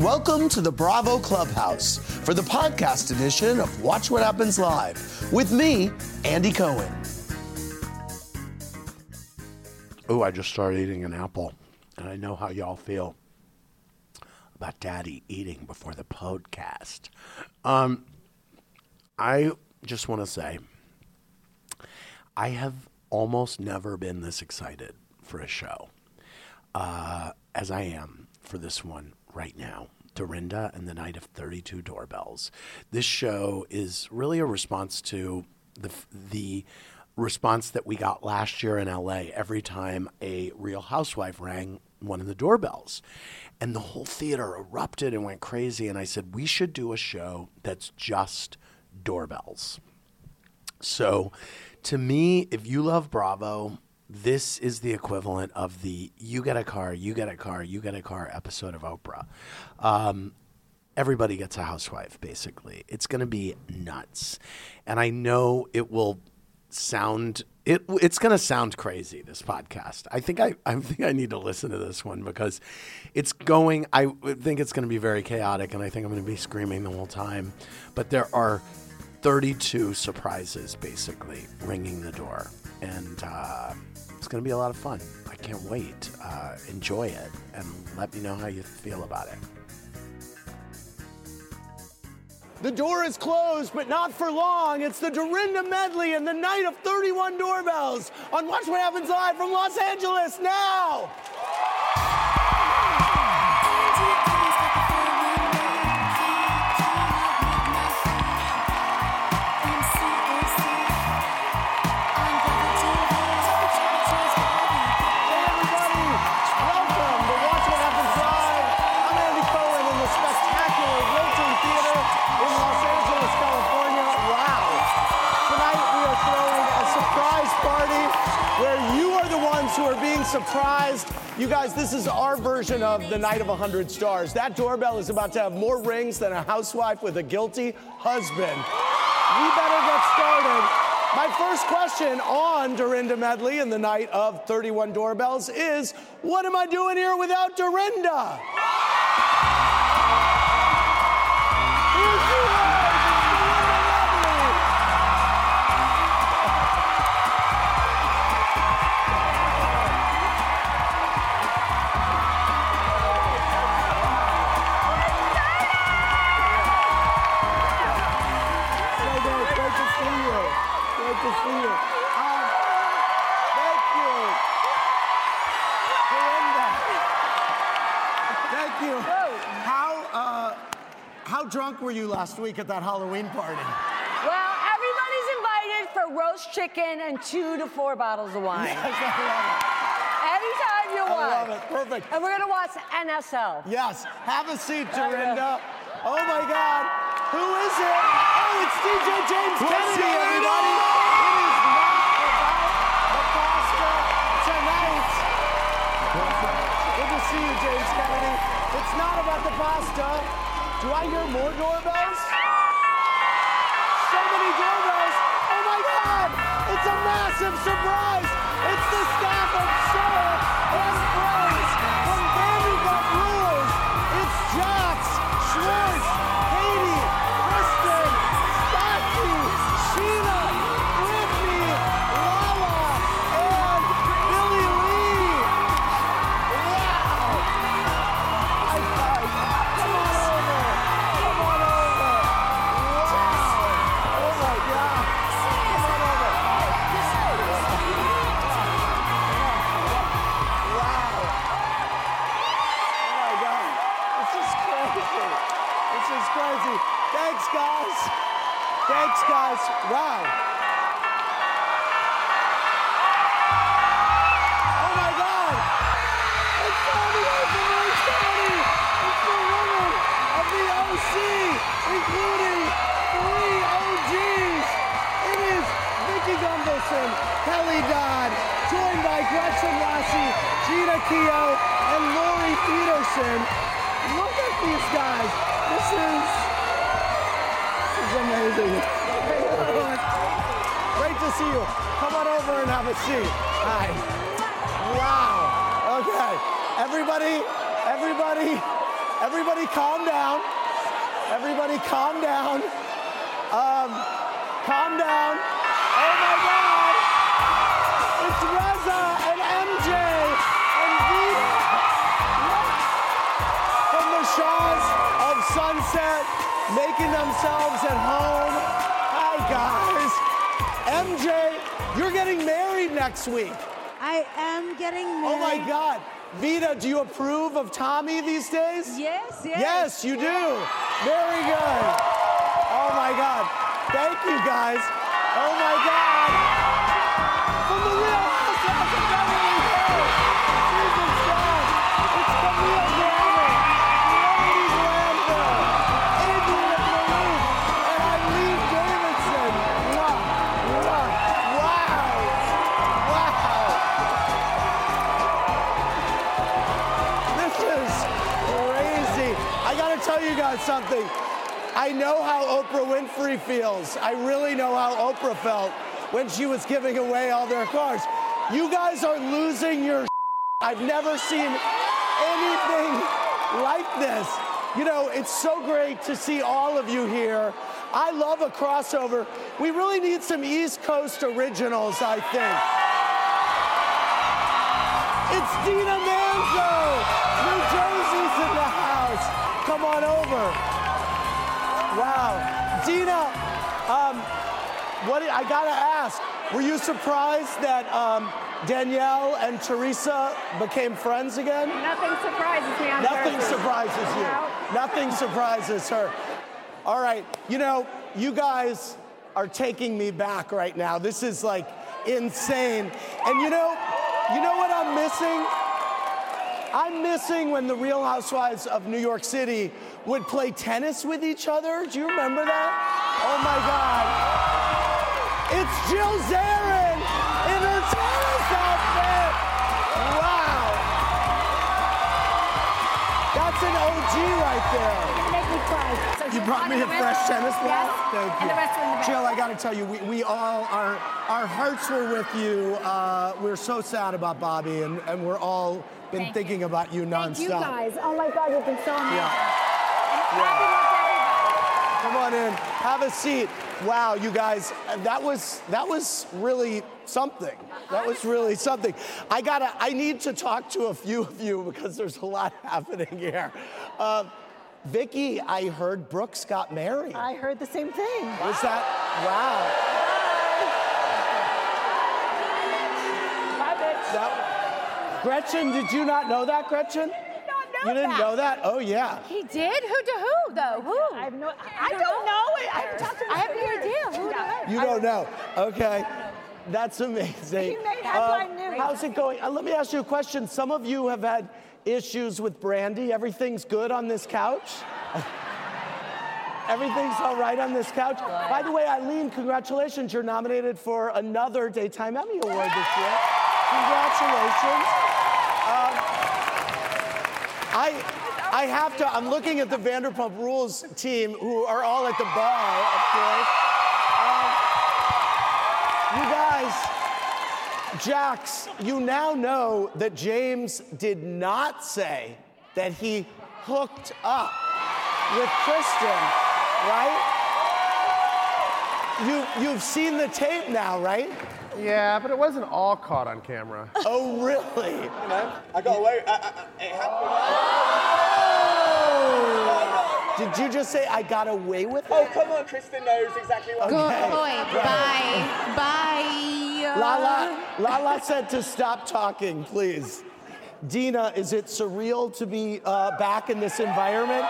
Welcome to the Bravo Clubhouse for the podcast edition of Watch What Happens Live with me, Andy Cohen. Oh, I just started eating an apple, and I know how y'all feel about Daddy eating before the podcast. Um, I just want to say, I have almost never been this excited for a show uh, as I am for this one right now. Dorinda and the Night of 32 Doorbells. This show is really a response to the the response that we got last year in LA every time a real housewife rang one of the doorbells. And the whole theater erupted and went crazy. And I said, we should do a show that's just doorbells. So to me, if you love Bravo, this is the equivalent of the you get a car, you get a car, you get a car episode of Oprah. Um, everybody gets a housewife, basically. It's going to be nuts. And I know it will sound it it's going to sound crazy this podcast. I think I I think I need to listen to this one because it's going I think it's going to be very chaotic and I think I'm going to be screaming the whole time. But there are 32 surprises basically ringing the door and uh, it's going to be a lot of fun. I can't wait. Uh, enjoy it and let me know how you feel about it. The door is closed, but not for long. It's the Dorinda Medley and the night of 31 doorbells on Watch What Happens Live from Los Angeles now. Who are being surprised. You guys, this is our version of the Night of a 100 Stars. That doorbell is about to have more rings than a housewife with a guilty husband. We better get started. My first question on Dorinda Medley and the night of 31 doorbells is what am I doing here without Dorinda? Drunk were you last week at that Halloween party? Well, everybody's invited for roast chicken and two to four bottles of wine. Yes, I Anytime you love it. I love it. Perfect. And we're gonna watch NSL. Yes. Have a seat, Dorinda. Oh my God. Who is it? Oh, it's DJ James Kennedy, everybody. It is not about the pasta tonight. Good to see you, James Kennedy. It's not about the pasta. Do I hear more doorbells? So many doorbells. Oh my God. It's a massive surprise. It's the staff of Soul and Friends Sunset, making themselves at home. Hi, guys. MJ, you're getting married next week. I am getting married. Oh my God. Vida, do you approve of Tommy these days? Yes, yes. Yes, you do. Very good. Oh my God. Thank you guys. Oh my God. From the Real Housewives I know how Oprah Winfrey feels. I really know how Oprah felt when she was giving away all their cars. You guys are losing your. I've never seen anything like this. You know, it's so great to see all of you here. I love a crossover. We really need some East Coast originals, I think. It's Dina Manzo. New Jersey's in the house. Come on over. Wow. Dina, um, what I gotta ask, were you surprised that um, Danielle and Teresa became friends again? Nothing surprises me on Nothing Jersey. surprises you. No. Nothing surprises her. All right, you know, you guys are taking me back right now. This is like insane. And you know, you know what I'm missing? I'm missing when the Real Housewives of New York City would play tennis with each other. Do you remember that? Oh my God. It's Jill Zarin in her tennis outfit. Wow. That's an OG right there. Brought me a fresh tennis ball? Yes. Thank you. And the rest are in the bag. Jill, I got to tell you, we, we all, our, our hearts were with you. Uh, we're so sad about Bobby, and, and we're all been Thank thinking about you nonstop. Thank you guys. Oh my God, you've been so amazing. Yeah. And happy luck to everybody. Come on in, have a seat. Wow, you guys, that was that was really something. That was really something. I gotta, I need to talk to a few of you because there's a lot happening here. Uh, Vicki, I heard Brooks got married. I heard the same thing. Was that wow? That- Gretchen, did you not know that, Gretchen? You didn't know that? Oh yeah. He did? Who to who though? Who? I have no. I don't know. I haven't talked to him. I have no idea. Who to who? You don't know. Okay. That's amazing. He made headline news. How's it going? Uh, let me ask you a question. Some of you have had issues with Brandi. Everything's good on this couch? Everything's all right on this couch? By the way, Eileen, congratulations. You're nominated for another Daytime Emmy Award this year. Congratulations. Um, I, I have to, I'm looking at the Vanderpump Rules team who are all at the bar, of course. Um, you guys, Jax, you now know that James did not say that he hooked up with Kristen, right? You, you've seen the tape now, right? Yeah, but it wasn't all caught on camera. Oh, really? I got away. I, I, it happened. Oh! Did you just say I got away with it? Oh, come on, Kristen knows exactly what. Good Okay. boy. Bye. Bye. Lala, Lala said to stop talking, please. Dina, is it surreal to be uh, back in this environment?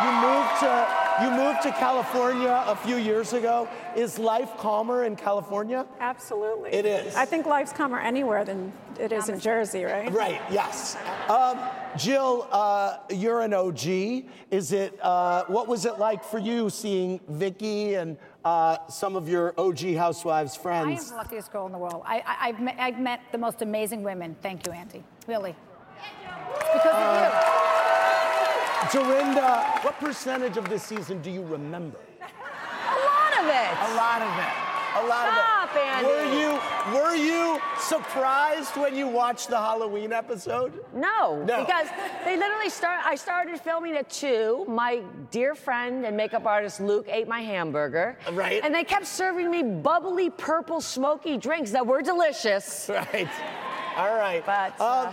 You moved to you moved to California a few years ago. Is life calmer in California? Absolutely. It is. I think life's calmer anywhere than it is in Jersey, right? Right, yes. Um, Jill, uh, you're an OG. Is it, uh, what was it like for you seeing Vicki and uh, some of your OG housewives friends. I am the luckiest girl in the world. I, I, I've, met, I've met the most amazing women. Thank you, Auntie. Really. It's because of you. Dorinda, what percentage of this season do you remember? A lot of it. A lot of it. A lot Stop, of it. Were you were you surprised when you watched the Halloween episode? No, No. because they literally start. I started filming at two. My dear friend and makeup artist Luke ate my hamburger. Right. And they kept serving me bubbly purple smoky drinks that were delicious. Right. All right. But Um, uh,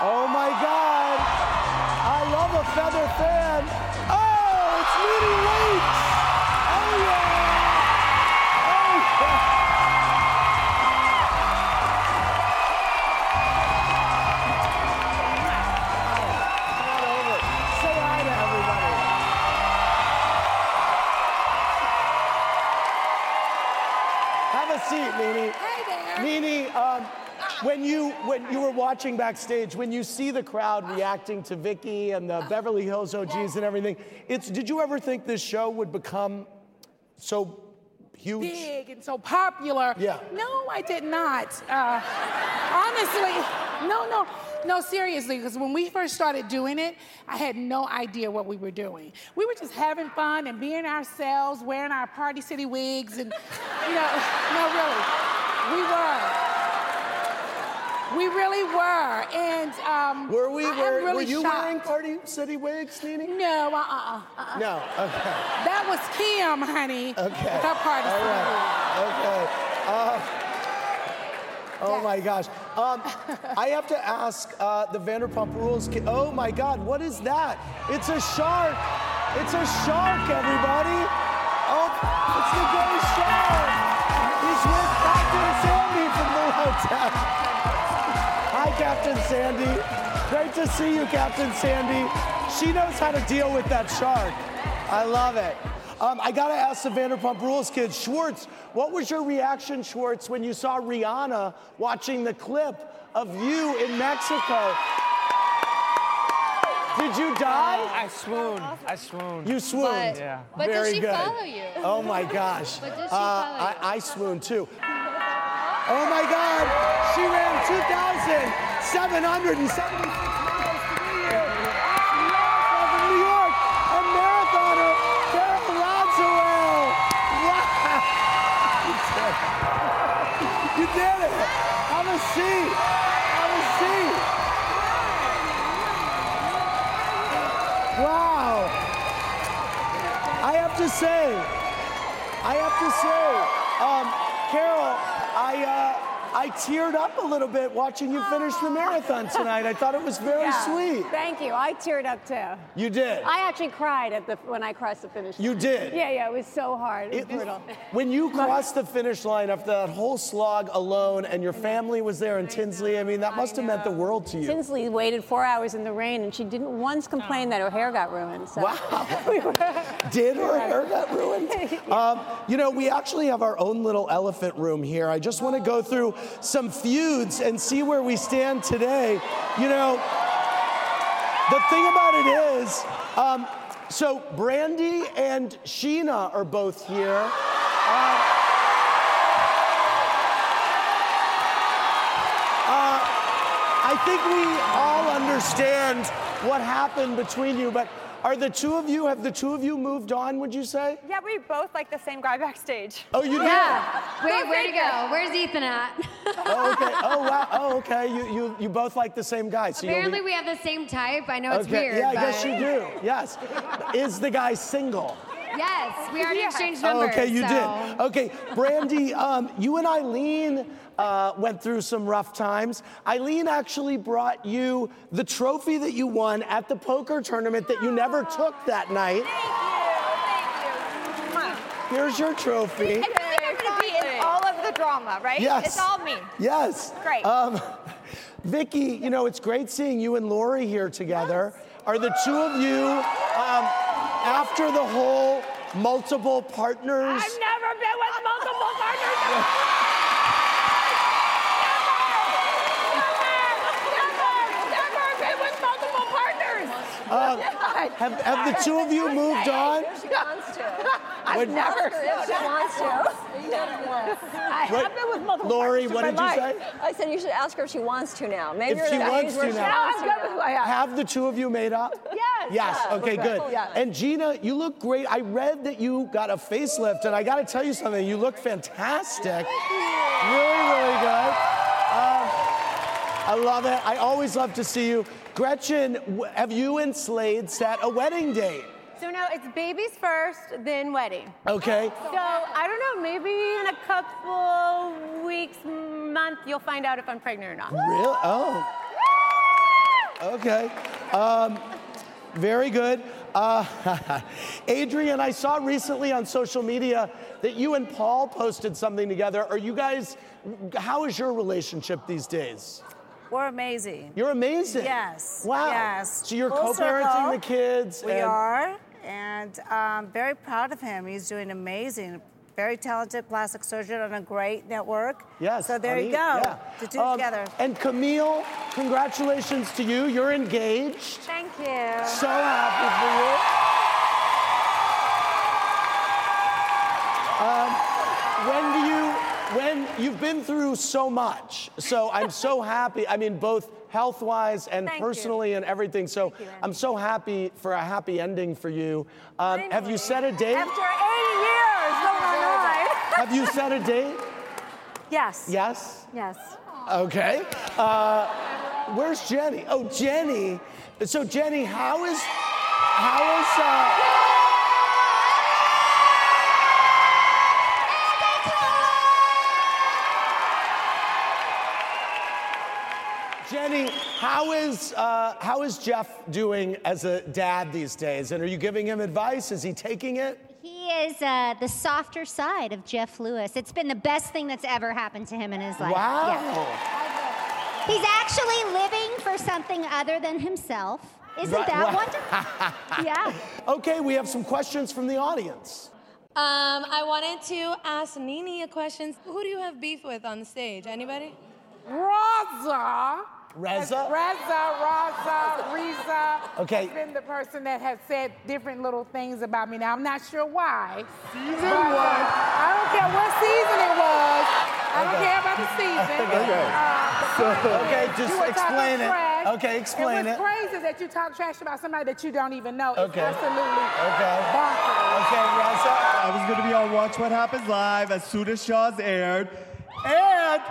oh my God! I love a feather fan. Oh, it's Leakes. Watching backstage, when you see the crowd reacting to Vicki and the Beverly Hills OGs and everything, it's did you ever think this show would become so huge? big and so popular. Yeah. No, I did not. Uh, honestly, no, no, no, seriously, because when we first started doing it, I had no idea what we were doing. We were just having fun and being ourselves, wearing our Party City wigs, and, you know, no, really, we were. We really were. And um, Were we? I Were, really were you shocked. wearing Party City wigs, Nene? No, uh-uh. uh-uh. No. Okay. That was Kim, honey. Okay. Her Party All City right. wig. Okay. Uh, Oh my gosh. Um, I have to ask uh, the Vanderpump Rules. ki- Oh my God, what is that? It's a shark. It's a shark, everybody. Oh, it's the gay shark. He's with Captain Sandy from the hotel. Hi, Captain Sandy. Great to see you, Captain Sandy. She knows how to deal with that shark. I love it. Um, I gotta ask the Vanderpump Rules kids, Schwartz, what was your reaction, Schwartz, when you saw Rihanna watching the clip of you in Mexico? Did you die? I swooned. I swooned. You swooned. But- Yeah. but does Very she good. follow you? Oh my gosh. But does she Uh, follow I, you? I swooned too. Oh my God. She ran 2,776 miles to be here. New York, a marathoner, Carol Radziwill. Wow. You did it. You did it. Have a seat. Have a seat. Wow. I have to say, I have to say, um, Carol, I, uh, I teared up a little bit watching you finish the marathon tonight. I thought it was very Yeah. sweet. Thank you. I teared up too. You did. I actually cried at the when I crossed the finish. Line. You did? Yeah, yeah. It was so hard. It was It- brutal. When you crossed the finish line after that whole slog alone and your family was there in Tinsley, I mean, that must have meant the world to you. Tinsley waited four hours in the rain, and she didn't once complain that her hair got ruined. So. Wow. Did her hair get ruined? Um, you know, we actually have our own little elephant room here. I just want to go through some feuds and see where we stand today. You know, the thing about it is, um, so Brandi and Sheena are both here. Uh, uh, I think we all understand what happened between you, but are the two of you, have the two of you moved on, would you say? Yeah, we both like the same guy backstage. Oh, you do? Yeah. Wait, where'd he go? Where's Ethan at? Oh, okay. Oh, wow. Oh, okay. You, you, you both like the same guy. So you'll be- Apparently, we have the same type. I know it's weird. Yeah, I but guess you do. Yes. Is the guy single? Yes, we already Yeah. exchanged Oh, numbers. okay, you so. did. Okay, Brandi, um, you and Eileen uh, went through some rough times. Eileen actually brought you the trophy that you won at the poker tournament that you never took that night. Thank you. Here's your trophy. I feel like I'm gonna be in all of the drama, right? Yes. It's all me. Yes. Great. Um, Vicki, you know, it's great seeing you and Lauri here together. Are the two of you um, after the whole multiple partners. I've never been with multiple partners. Uh, have, have the two of you moved on? She wants to. I've What- never- If she wants to. I What- have been with multiple Lauri, partners in what my did you life. say? I said you should ask her if she wants to now. Maybe If you're she at that wants age where to she now. wants I'm good with who I am. Have the two of you made up? Yes. Yes. Yeah, Okay, we're good. good. Yeah. And Jeana, you look great. I read that you got a facelift, and I got to tell you something. You look fantastic. I love it. I always love to see you. Gretchen, have you and Slade set a wedding date? So no, it's babies first, then wedding. Okay. So I don't know, maybe in a couple weeks, month, you'll find out if I'm pregnant or not. Really? Oh. Okay. Um, very good. Uh, Adrienne, I saw recently on social media that you and Paul posted something together. Are you guys, how is your relationship these days? We're amazing. You're amazing. Yes. Wow. Yes. So you're Full co-parenting circle. the kids. We and- are, and um, very proud of him. He's doing amazing. Very talented plastic surgeon on a great network. Yes. So there you go. yeah. The two Um, together. And Camille, congratulations to you. You're engaged. Thank you. So happy for you. Um, when do you, when you've been through so much, so I'm so happy. I mean, both health wise and Thank you. personally and everything. So I'm so happy for a happy ending for you. Um, have you set a date? After 80 years going on nine. Have you set a date? Yes. Yes? Yes. Okay. Uh, where's Jenni? Oh, Jenni. So Jenni, how is how is uh, Jenni, how is uh, how is Jeff doing as a dad these days? And are you giving him advice? Is he taking it? He is uh, the softer side of Jeff Lewis. It's been the best thing that's ever happened to him in his life. Wow. Yeah. He's actually living for something other than himself. Isn't Right, that wow. wonderful? yeah. Okay, we have some questions from the audience. Um, I wanted to ask Nene a question. Who do you have beef with on the stage? Anybody? Raza. Reza? Reza, Raza, Riza. Okay. Has been the person that has said different little things about me. Now I'm not sure why. Season uh, one. I don't care what season it was. I don't Okay. care about the season. Okay. Uh, Okay, you just were talking explain it. trash. Okay, explain and it. what's crazy that you talk trash about somebody that you don't even know. It's Okay. absolutely Okay. bonkers. Okay, Reza. I was gonna be on Watch What Happens Live as soon as Shahs aired. And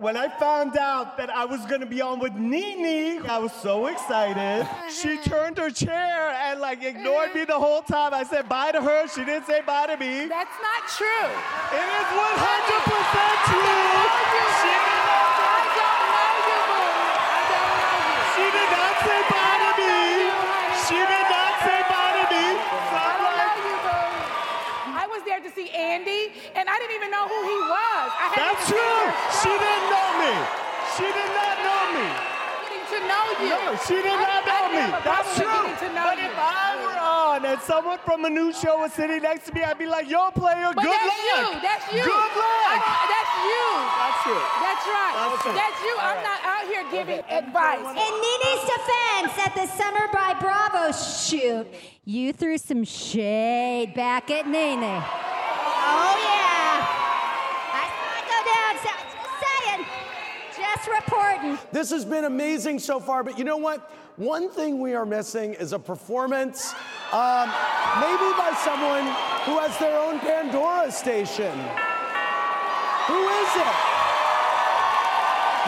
when I found out that I was gonna be on with Nene, I was so excited. She turned her chair and like ignored me the whole time. I said bye to her. She didn't say bye to me. That's not true. It is 100% true. She did not She did not say bye to me. She did not say bye to me. So I I'm don't like, know you, boo. I was there to see Andy, and I didn't even know who he was. I That's true. She didn't know me. She did not know me. Getting to know you. No, she did I- not know didn't me. That's true. getting to know But you. if I were on and someone from a new show was sitting next to me, I'd be like, yo, player, But good that's luck. you. That's you. Good luck. I- that's you. That's it. That's right. That's. That's you. I'm not out here giving advice. In Nene's defense, at the Summer by Bravo shoot, you threw some shade back at Nene. Oh, yeah. I saw it go down. So, just saying. Just reporting. This has been amazing so far, but you know what? One thing we are missing is a performance, um, maybe by someone who has their own Pandora station. Who is it?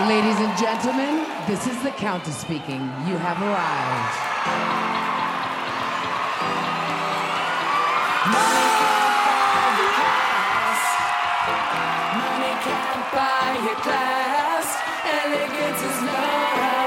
Ladies and gentlemen, this is the Countess speaking. You have arrived. Money can't buy your class. Elegance is learned,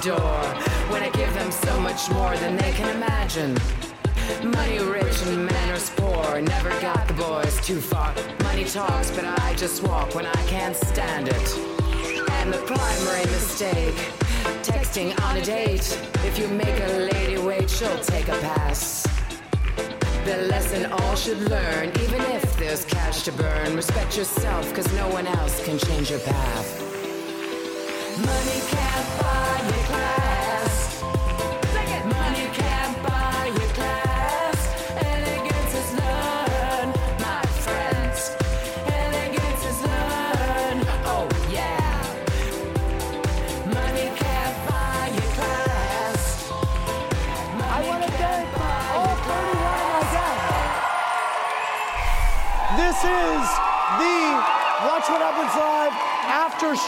door when I give them so much more than they can imagine. Money rich and manners poor, never got the boys too far. Money talks, but I just walk when I can't stand it. And the primary mistake, texting on a date. If you make a lady wait, she'll take a pass. The lesson all should learn, even if there's cash to burn. Respect yourself, cause no one else can change your path. Money can't buy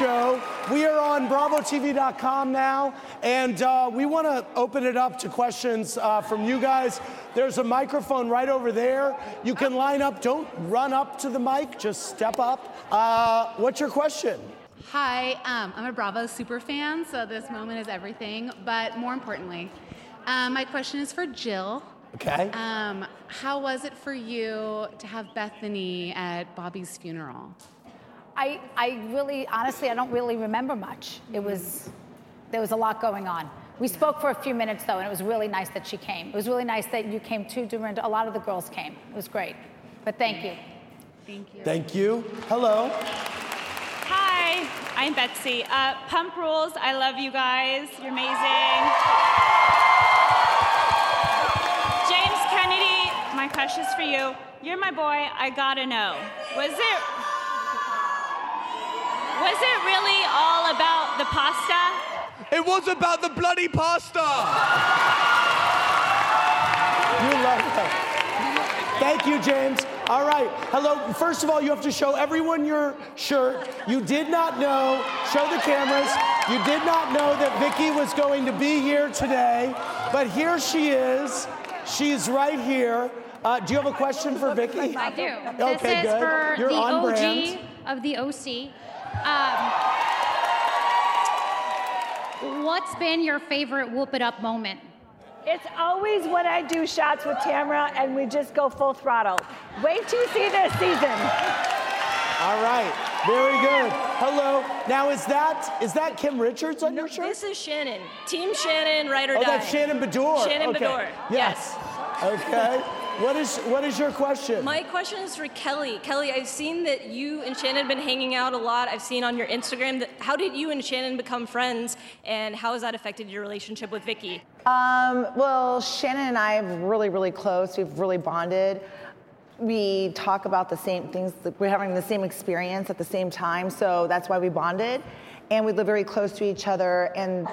show. We are on BravoTV.com now, and uh, we want to open it up to questions uh, from you guys. There's a microphone right over there. You can line up. Don't run up to the mic. Just step up. Uh, what's your question? Hi, um, I'm a Bravo super fan, so this moment is everything. But more importantly, um, my question is for Jill. Okay. Um, how was it for you to have Bethany at Bobby's funeral? I, I really, honestly, I don't really remember much. It was, there was a lot going on. We spoke for a few minutes though, and it was really nice that she came. It was really nice that you came too, Dorinda. A lot of the girls came. It was great. But thank you. Thank you. Thank you. Hello. Hi, I'm Betsy. Uh, Pump Rules, I love you guys. You're amazing. James Kennedy, my crush is for you. You're my boy, I gotta know. Was it was it really all about the pasta? It was about the bloody pasta. You love that. Thank you, James. All right. Hello. First of all, you have to show everyone your shirt. You did not know, show the cameras. You did not know that Vicki was going to be here today, but here she is. She's right here. Uh, do you have a question for Vicki? I do. Okay, this is good. for You're the on OG brand. of the OC. Um, what's been your favorite whoop it up moment? It's always when I do shots with Tamra and we just go full throttle. Wait till you see this season. All right. Very good. Hello. Now is that is that Kim Richards on your shirt? This is Shannon. Team Shannon, ride or oh, die. that's Shannon Beador. Shannon okay. Beador. Yes. Okay. What is what is your question? My question is for Kelly. Kelly, I've seen that you and Shannon have been hanging out a lot. I've seen on your Instagram that how did you and Shannon become friends and how has that affected your relationship with Vicki? Um, well, Shannon and I are really, really close. We've really bonded. We talk about the same things. We're having the same experience at the same time, so that's why we bonded. And we live very close to each other, and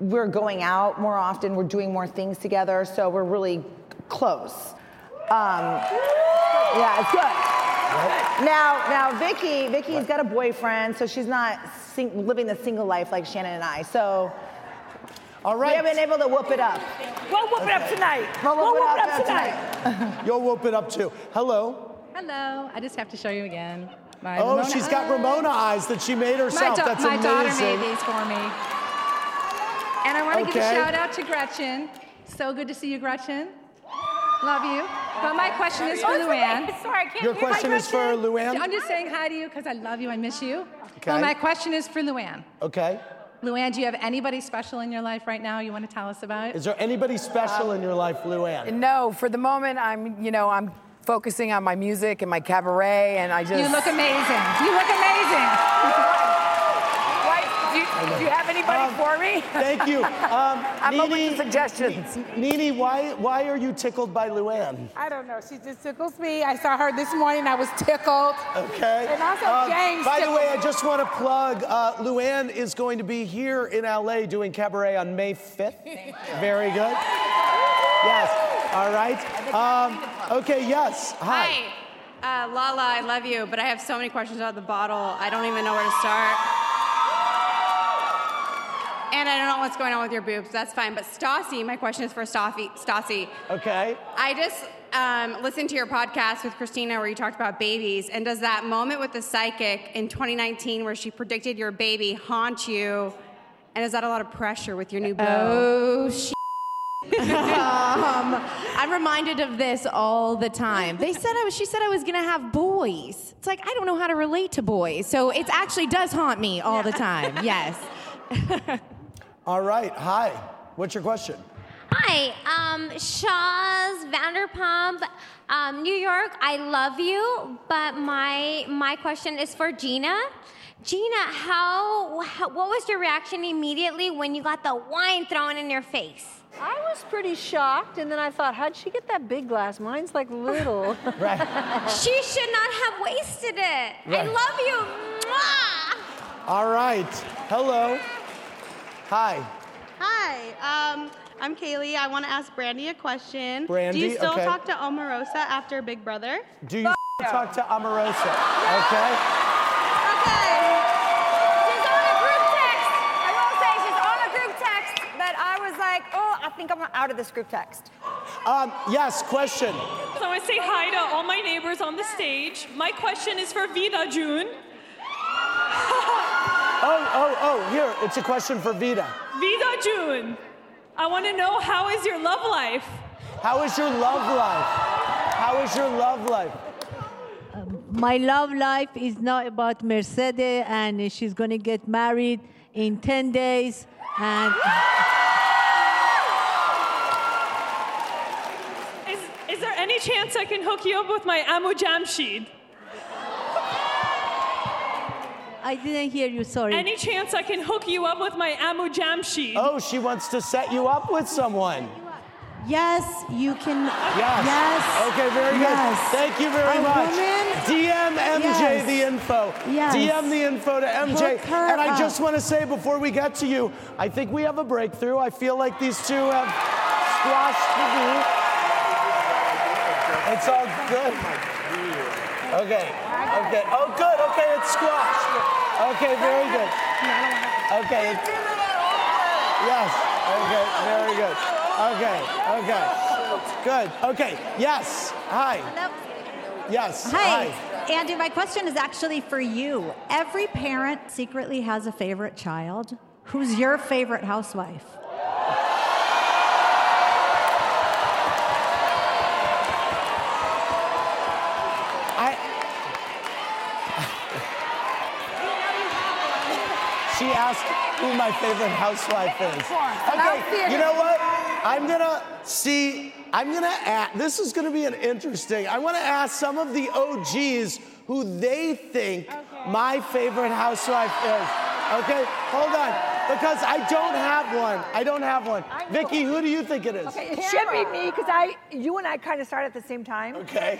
we're going out more often. We're doing more things together, so we're really close. Um, yeah, it's good. Now, now, Vicki, Vicki's got a boyfriend, so she's not sing- living the single life like Shannon and I. So, all right, we haven't been able to whoop it up. We'll whoop it up tonight. We'll We'll whoop whoop it it up up tonight. You'll whoop it up too. Hello. Hello. I just have to show you again. My Oh, Ramona she's got Ramona eyes that she made herself. My, da- That's my daughter amazing. made these for me. And I want to give a shout out to Gretchen. So good to see you, Gretchen. Love you. But my question is for Oh, sorry. Luann. Sorry, I can't Your hear my question is for Luann? I'm just saying hi to you because I love you. I miss you. Okay. Well, my question is for Luann. Okay. Luann, do you have anybody special in your life right now you want to tell us about? Is there anybody special in your life, Luann? No, for the moment, I'm, you know, I'm focusing on my music and my cabaret, and I just. You look amazing. You look amazing. Why, do, you, do you have anybody for me? Um, Thank you. Um, I'm open to suggestions. Nene, why why are you tickled by Luann? I don't know. She just tickles me. I saw her this morning. I was tickled. Okay. And also Um, James. By the tickled way, I just want to plug uh, Luann is going to be here in LA doing cabaret on May 5th. Very good. Yes. All right. Um, okay, yes. Hi. Hi. Uh, Lala, I love you, but I have so many questions about the bottle. I don't even know where to start. And I don't know what's going on with your boobs. That's fine. But Stassi, my question is for Stassi. Stassi. Okay. I just um, listened to your podcast with Christina where you talked about babies. And does that moment with the psychic in 2019 where she predicted your baby haunt you And is that a lot of pressure with your new beau? Oh, sh- um, I'm reminded of this all the time. They said I was. She said I was gonna have boys. It's like I don't know how to relate to boys, so it actually does haunt me all the time. Yes. All right. Hi. What's your question? Hi, um, Shahs Vanderpump, um, New York. I love you, but my my question is for Jeana. Jeana, how, how what was your reaction immediately when you got the wine thrown in your face? I was pretty shocked, and then I thought, how'd she get that big glass? Mine's like little. right. She should not have wasted it. I love you. Mwah! All right. Hello. Hi. Hi, um, I'm Kaylee. I want to ask Brandi a question. Brandi, Do you still okay. talk to Omarosa after Big Brother? Do you talk to Omarosa? Okay. Okay. She's on a group text. I will say she's on a group text that I was like, oh, I think I'm out of this group text. Um, yes. Question. So I say hi to all my neighbors on the stage. My question is for Vida June. Oh, oh, oh. Here, it's a question for Vida. Vida June, I want to know how is your love life? How is your love life? How is your love life? Um, my love life is not about Mercedes, and she's going to get married in 10 days. And Is, is there any chance I can hook you up with my Amu Jamshid? I didn't hear you, sorry. Any chance I can hook you up with my Amu Jamshid? Oh, she wants to set you up with someone. Yes, you can. Yes. Yes. Okay, very Yes. good. Thank you very A much. woman- DM MJ Yes. the info. Yes. DM the info to MJ. And I up. just want to say before we get to you, I think we have a breakthrough. I feel like these two have squashed the beat. It's all good. Oh okay. Okay. Oh, good. Okay, it's squashed. Okay, very good. Okay. Yes. Okay, very good. Okay, okay. Good. Okay. Yes. Hi. Yes. Hi. Andy, my question is actually for you. Every parent secretly has a favorite child. Who's your favorite housewife? Asked who my favorite housewife is. Okay, you know what? I'm gonna see. I'm gonna ask. This is gonna be an interesting. I want to ask some of the OGs who they think my favorite housewife is. Okay, hold on, because I don't have one. I don't have one. Vicki, who do you think it is? Okay, it should be me because I, you and I kind of started at the same time. Okay.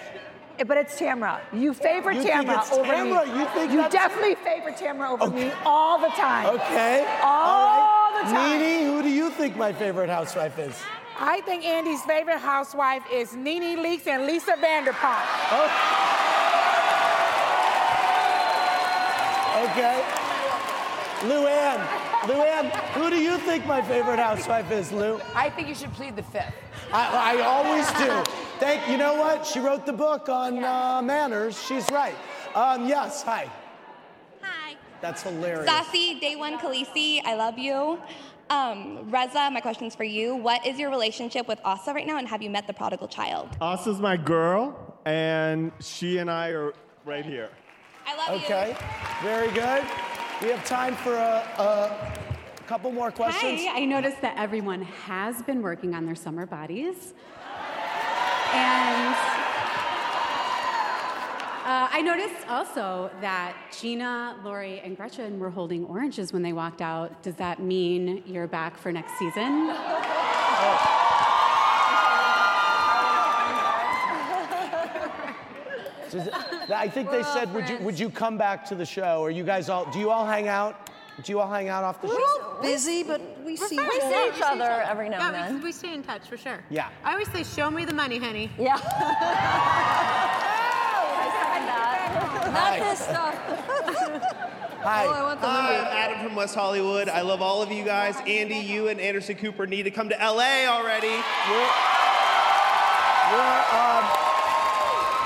Eh, But it's Tamra. You favor You Tamra over Tamra? me. You think you definitely favor Tamra over me all the time. Okay. All the time. Nene, who do you think my favorite housewife is? I think Andy's favorite housewife is Nene Leakes and Lisa Vanderpump. Okay. Luann, Luann, who do you think my favorite housewife is, Lou? I think you should plead the fifth. I, I always do. Thank you. Know what? She wrote the book on uh, manners. She's right. Um, yes. Hi. Hi. That's hilarious. Sassy, day one Khaleesi, I love you. Um, Reza, my question's for you. What is your relationship with Asa right now, and have you met the prodigal child? Asa's my girl, and she and I are right here. I love you. Okay. Very good. We have time for a, a couple more questions. Hi, I noticed that everyone has been working on their summer bodies. And uh, I noticed also that Jeana, Lauri, and Gretchen were holding oranges when they walked out. Does that mean you're back for next season? Does I think they said, would you, would you come back to the show? Or you guys all, do you all hang out? Do you all hang out off the show? We're show? all busy, but we see We each see other. each other every now and yeah, then. We, we stay in touch for sure. Yeah. I always say, show me the money, honey. Yeah. Not this stuff. Hi. Oh, I want the Hi, money. Adam from West Hollywood. I love all of you guys. Andy, you and Anderson Cooper need to come to LA already. We're, um,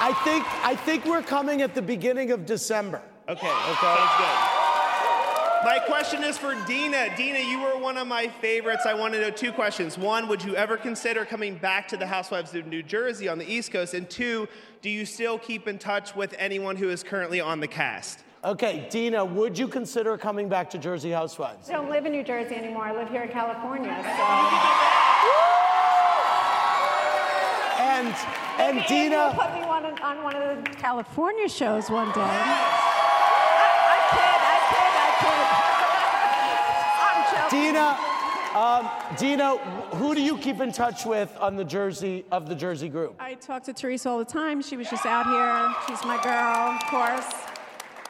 I think I think we're coming at the beginning of December. Okay. Okay. Sounds good. My question is for Dina. Dina, you were one of my favorites. I want to know two questions. One, would you ever consider coming back to the Housewives of New Jersey on the East Coast? And two, do you still keep in touch with anyone who is currently on the cast? Okay, Dina, would you consider coming back to Jersey Housewives? I don't live in New Jersey anymore. I live here in California. And and Maybe Dina, will put me on, on one of the California shows one day. I kid, I kid, I kid. I'm Dina, um, Dina, who do you keep in touch with on the Jersey of the Jersey group? I talk to Teresa all the time. She was just out here. She's my girl, of course.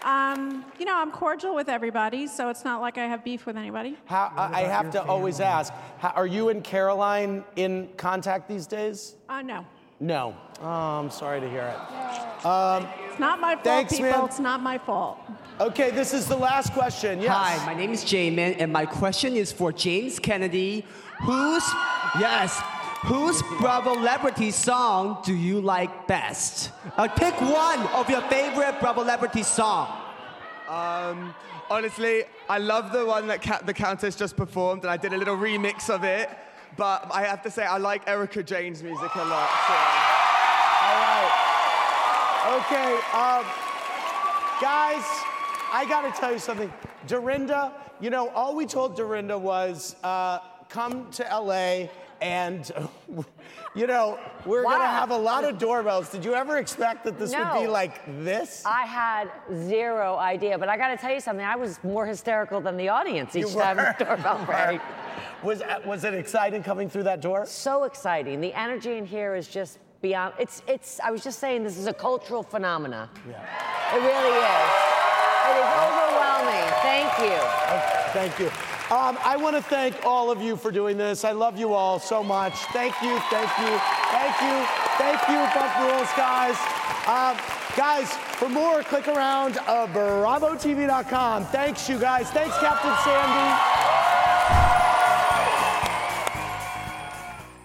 Um, you know, I'm cordial with everybody, so it's not like I have beef with anybody. How, I I have to always ask, how, are you and Caroline in contact these days? Uh, no. No. Oh, I'm sorry to hear it. Um, It's not my fault, Thanks, people. man. It's not my fault. okay, this is the last question. Yes. Hi, my name is Jamin, and my question is for James Kennedy. Whose, yes, whose Bravolebrity song do you like best? Uh, pick one of your favorite Bravolebrity song. Um, honestly, I love the one that Ca- the Countess just performed, and I did a little remix of it. But I have to say, I like Erika Jayne's music a lot. So. All right. Okay, um, guys, I got to tell you something. Dorinda, you know, all we told Dorinda was uh, come to LA and, you know, we're going to have a lot of doorbells. Did you ever expect that this would be like this? I had zero idea, but I got to tell you something. I was more hysterical than the audience each You time were? the doorbell rang. Was, uh, was it exciting coming through that door? So exciting. The energy in here is just beyond. It's it's. I was just saying this is a cultural phenomena. Yeah. It really is. It is overwhelming. Thank you. Thank you. Um, I want to thank all of you for doing this. I love you all so much. Thank you, thank you, thank you, thank you, Pump Rules, guys. Um, guys, for more, click around uh, BravoTV.com. Thanks, you guys. Thanks, Captain Sandy.